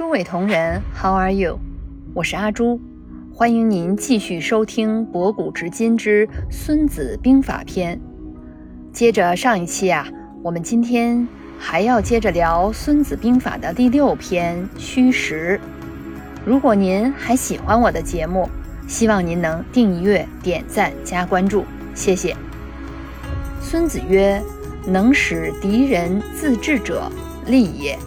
诸位同仁，How are you？我是阿朱，欢迎您继续收听《博古知今之孙子兵法篇》。接着上一期啊，我们今天还要接着聊《孙子兵法》的第六篇《虚实》。如果您还喜欢我的节目，希望您能订阅、点赞、加关注，谢谢。孙子曰：“能使敌人自治者，利也。”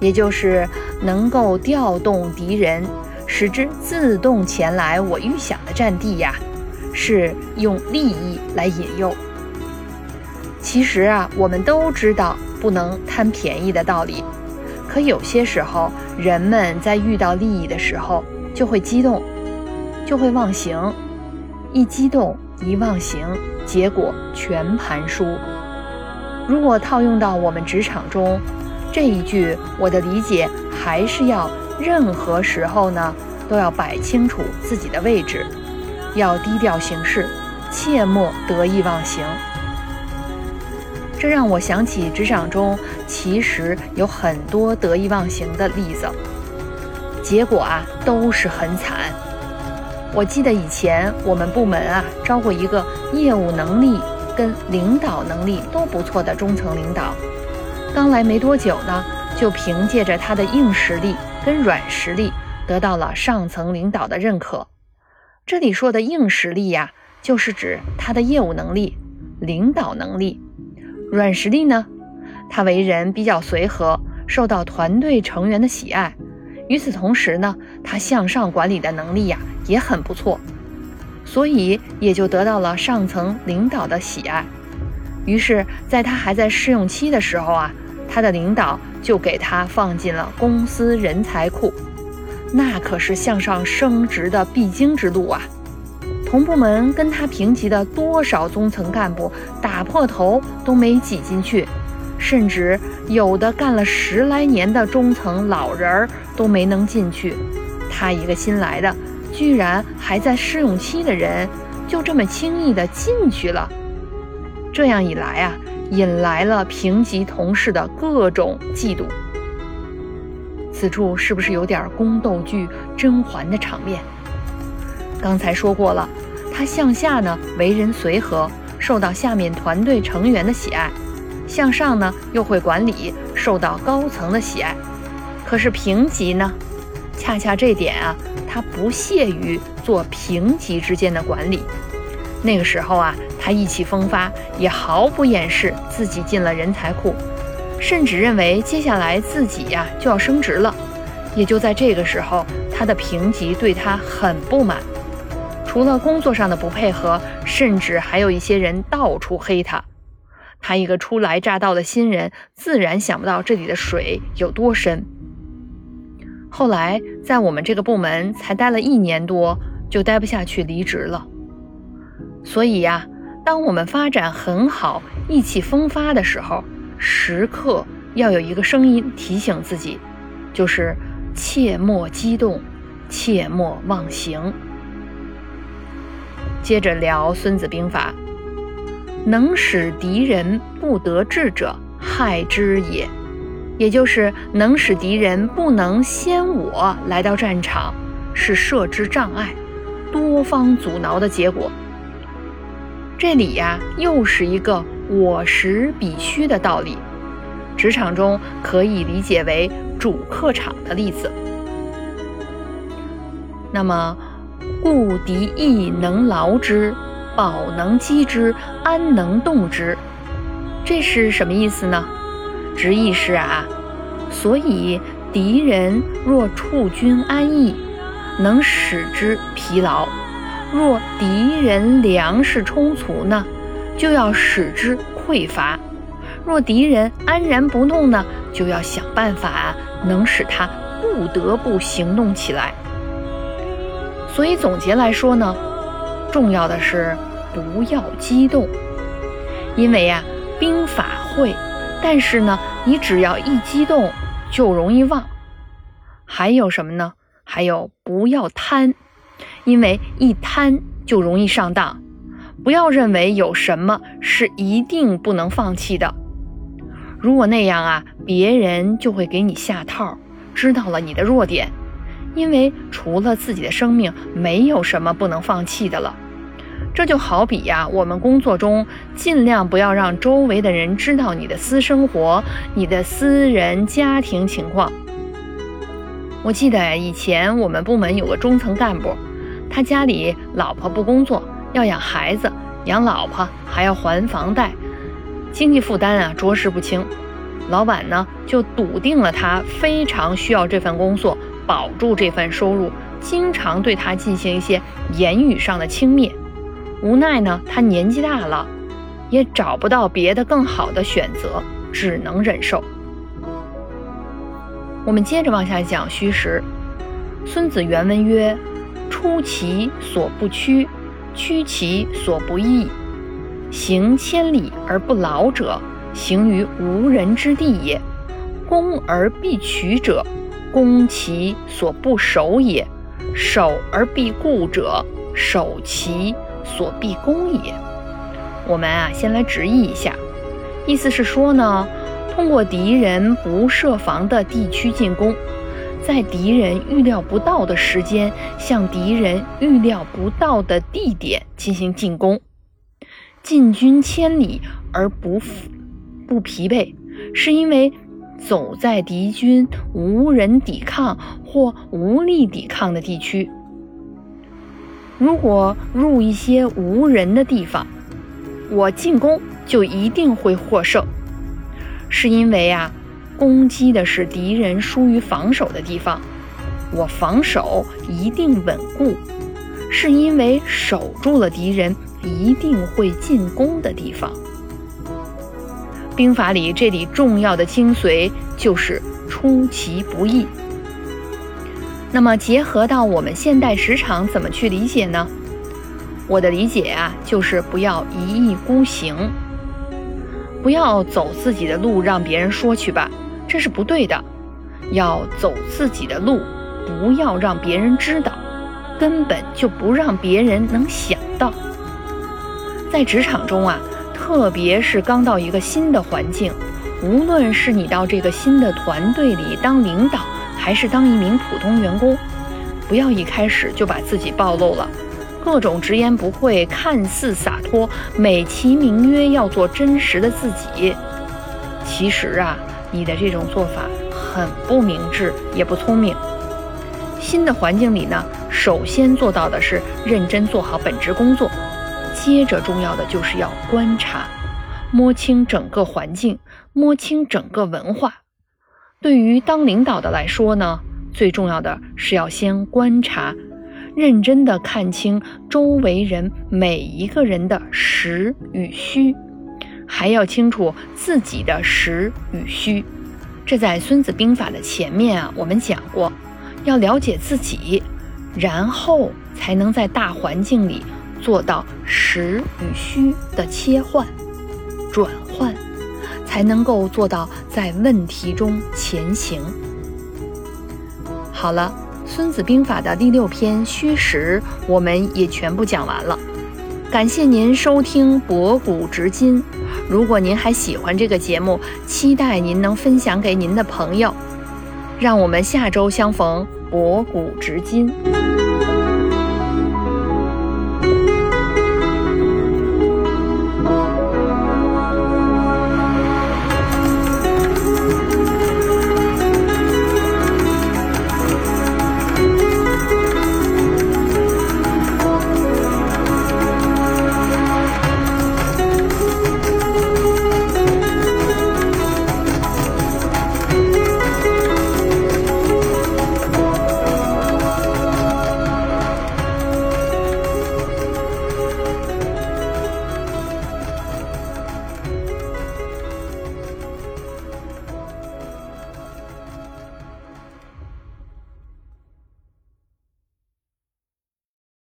也就是能够调动敌人，使之自动前来我预想的战地呀，是用利益来引诱。其实啊，我们都知道不能贪便宜的道理，可有些时候，人们在遇到利益的时候就会激动，就会忘形。一激动，一忘形，结果全盘输。如果套用到我们职场中，这一句我的理解还是要任何时候呢都要摆清楚自己的位置，要低调行事，切莫得意忘形。这让我想起职场中其实有很多得意忘形的例子，结果啊都是很惨。我记得以前我们部门啊招过一个业务能力跟领导能力都不错的中层领导。刚来没多久呢，就凭借着他的硬实力跟软实力，得到了上层领导的认可。这里说的硬实力呀，就是指他的业务能力、领导能力；软实力呢，他为人比较随和，受到团队成员的喜爱。与此同时呢，他向上管理的能力呀也很不错，所以也就得到了上层领导的喜爱。于是，在他还在试用期的时候啊。他的领导就给他放进了公司人才库，那可是向上升职的必经之路啊！同部门跟他平级的多少中层干部打破头都没挤进去，甚至有的干了十来年的中层老人儿都没能进去。他一个新来的，居然还在试用期的人，就这么轻易的进去了。这样一来啊！引来了平级同事的各种嫉妒，此处是不是有点宫斗剧甄嬛的场面？刚才说过了，他向下呢为人随和，受到下面团队成员的喜爱；向上呢又会管理，受到高层的喜爱。可是平级呢，恰恰这点啊，他不屑于做平级之间的管理。那个时候啊。他意气风发，也毫不掩饰自己进了人才库，甚至认为接下来自己呀就要升职了。也就在这个时候，他的评级对他很不满，除了工作上的不配合，甚至还有一些人到处黑他。他一个初来乍到的新人，自然想不到这里的水有多深。后来在我们这个部门才待了一年多，就待不下去离职了。所以呀。当我们发展很好、意气风发的时候，时刻要有一个声音提醒自己，就是切莫激动，切莫忘形。接着聊《孙子兵法》，能使敌人不得志者，害之也。也就是能使敌人不能先我来到战场，是设置障碍、多方阻挠的结果。这里呀，又是一个我实彼虚的道理。职场中可以理解为主客场的例子。那么，故敌亦能劳之，保能击之，安能动之？这是什么意思呢？直译是啊，所以敌人若处军安逸，能使之疲劳。若敌人粮食充足呢，就要使之匮乏；若敌人安然不动呢，就要想办法能使他不得不行动起来。所以总结来说呢，重要的是不要激动，因为呀，兵法会，但是呢，你只要一激动就容易忘。还有什么呢？还有不要贪。因为一贪就容易上当，不要认为有什么是一定不能放弃的。如果那样啊，别人就会给你下套，知道了你的弱点，因为除了自己的生命，没有什么不能放弃的了。这就好比呀，我们工作中尽量不要让周围的人知道你的私生活、你的私人家庭情况。我记得以前我们部门有个中层干部，他家里老婆不工作，要养孩子、养老婆，还要还房贷，经济负担啊着实不轻。老板呢就笃定了他非常需要这份工作，保住这份收入，经常对他进行一些言语上的轻蔑。无奈呢，他年纪大了，也找不到别的更好的选择，只能忍受。我们接着往下讲虚实。孙子原文曰：“出其所不趋，趋其所不易。行千里而不劳者，行于无人之地也；攻而必取者，攻其所不守也；守而必固者，守其。”所必攻也。我们啊，先来直译一下，意思是说呢，通过敌人不设防的地区进攻，在敌人预料不到的时间，向敌人预料不到的地点进行进攻，进军千里而不不疲惫，是因为走在敌军无人抵抗或无力抵抗的地区。如果入一些无人的地方，我进攻就一定会获胜，是因为啊，攻击的是敌人疏于防守的地方，我防守一定稳固，是因为守住了敌人一定会进攻的地方。兵法里这里重要的精髓就是出其不意。那么结合到我们现代职场怎么去理解呢？我的理解啊，就是不要一意孤行，不要走自己的路让别人说去吧，这是不对的。要走自己的路，不要让别人知道，根本就不让别人能想到。在职场中啊，特别是刚到一个新的环境，无论是你到这个新的团队里当领导。还是当一名普通员工，不要一开始就把自己暴露了，各种直言不讳，看似洒脱，美其名曰要做真实的自己。其实啊，你的这种做法很不明智，也不聪明。新的环境里呢，首先做到的是认真做好本职工作，接着重要的就是要观察，摸清整个环境，摸清整个文化。对于当领导的来说呢，最重要的是要先观察，认真的看清周围人每一个人的实与虚，还要清楚自己的实与虚。这在《孙子兵法》的前面啊，我们讲过，要了解自己，然后才能在大环境里做到实与虚的切换、转换。才能够做到在问题中前行。好了，《孙子兵法》的第六篇虚实，我们也全部讲完了。感谢您收听博古知今。如果您还喜欢这个节目，期待您能分享给您的朋友。让我们下周相逢，博古知今。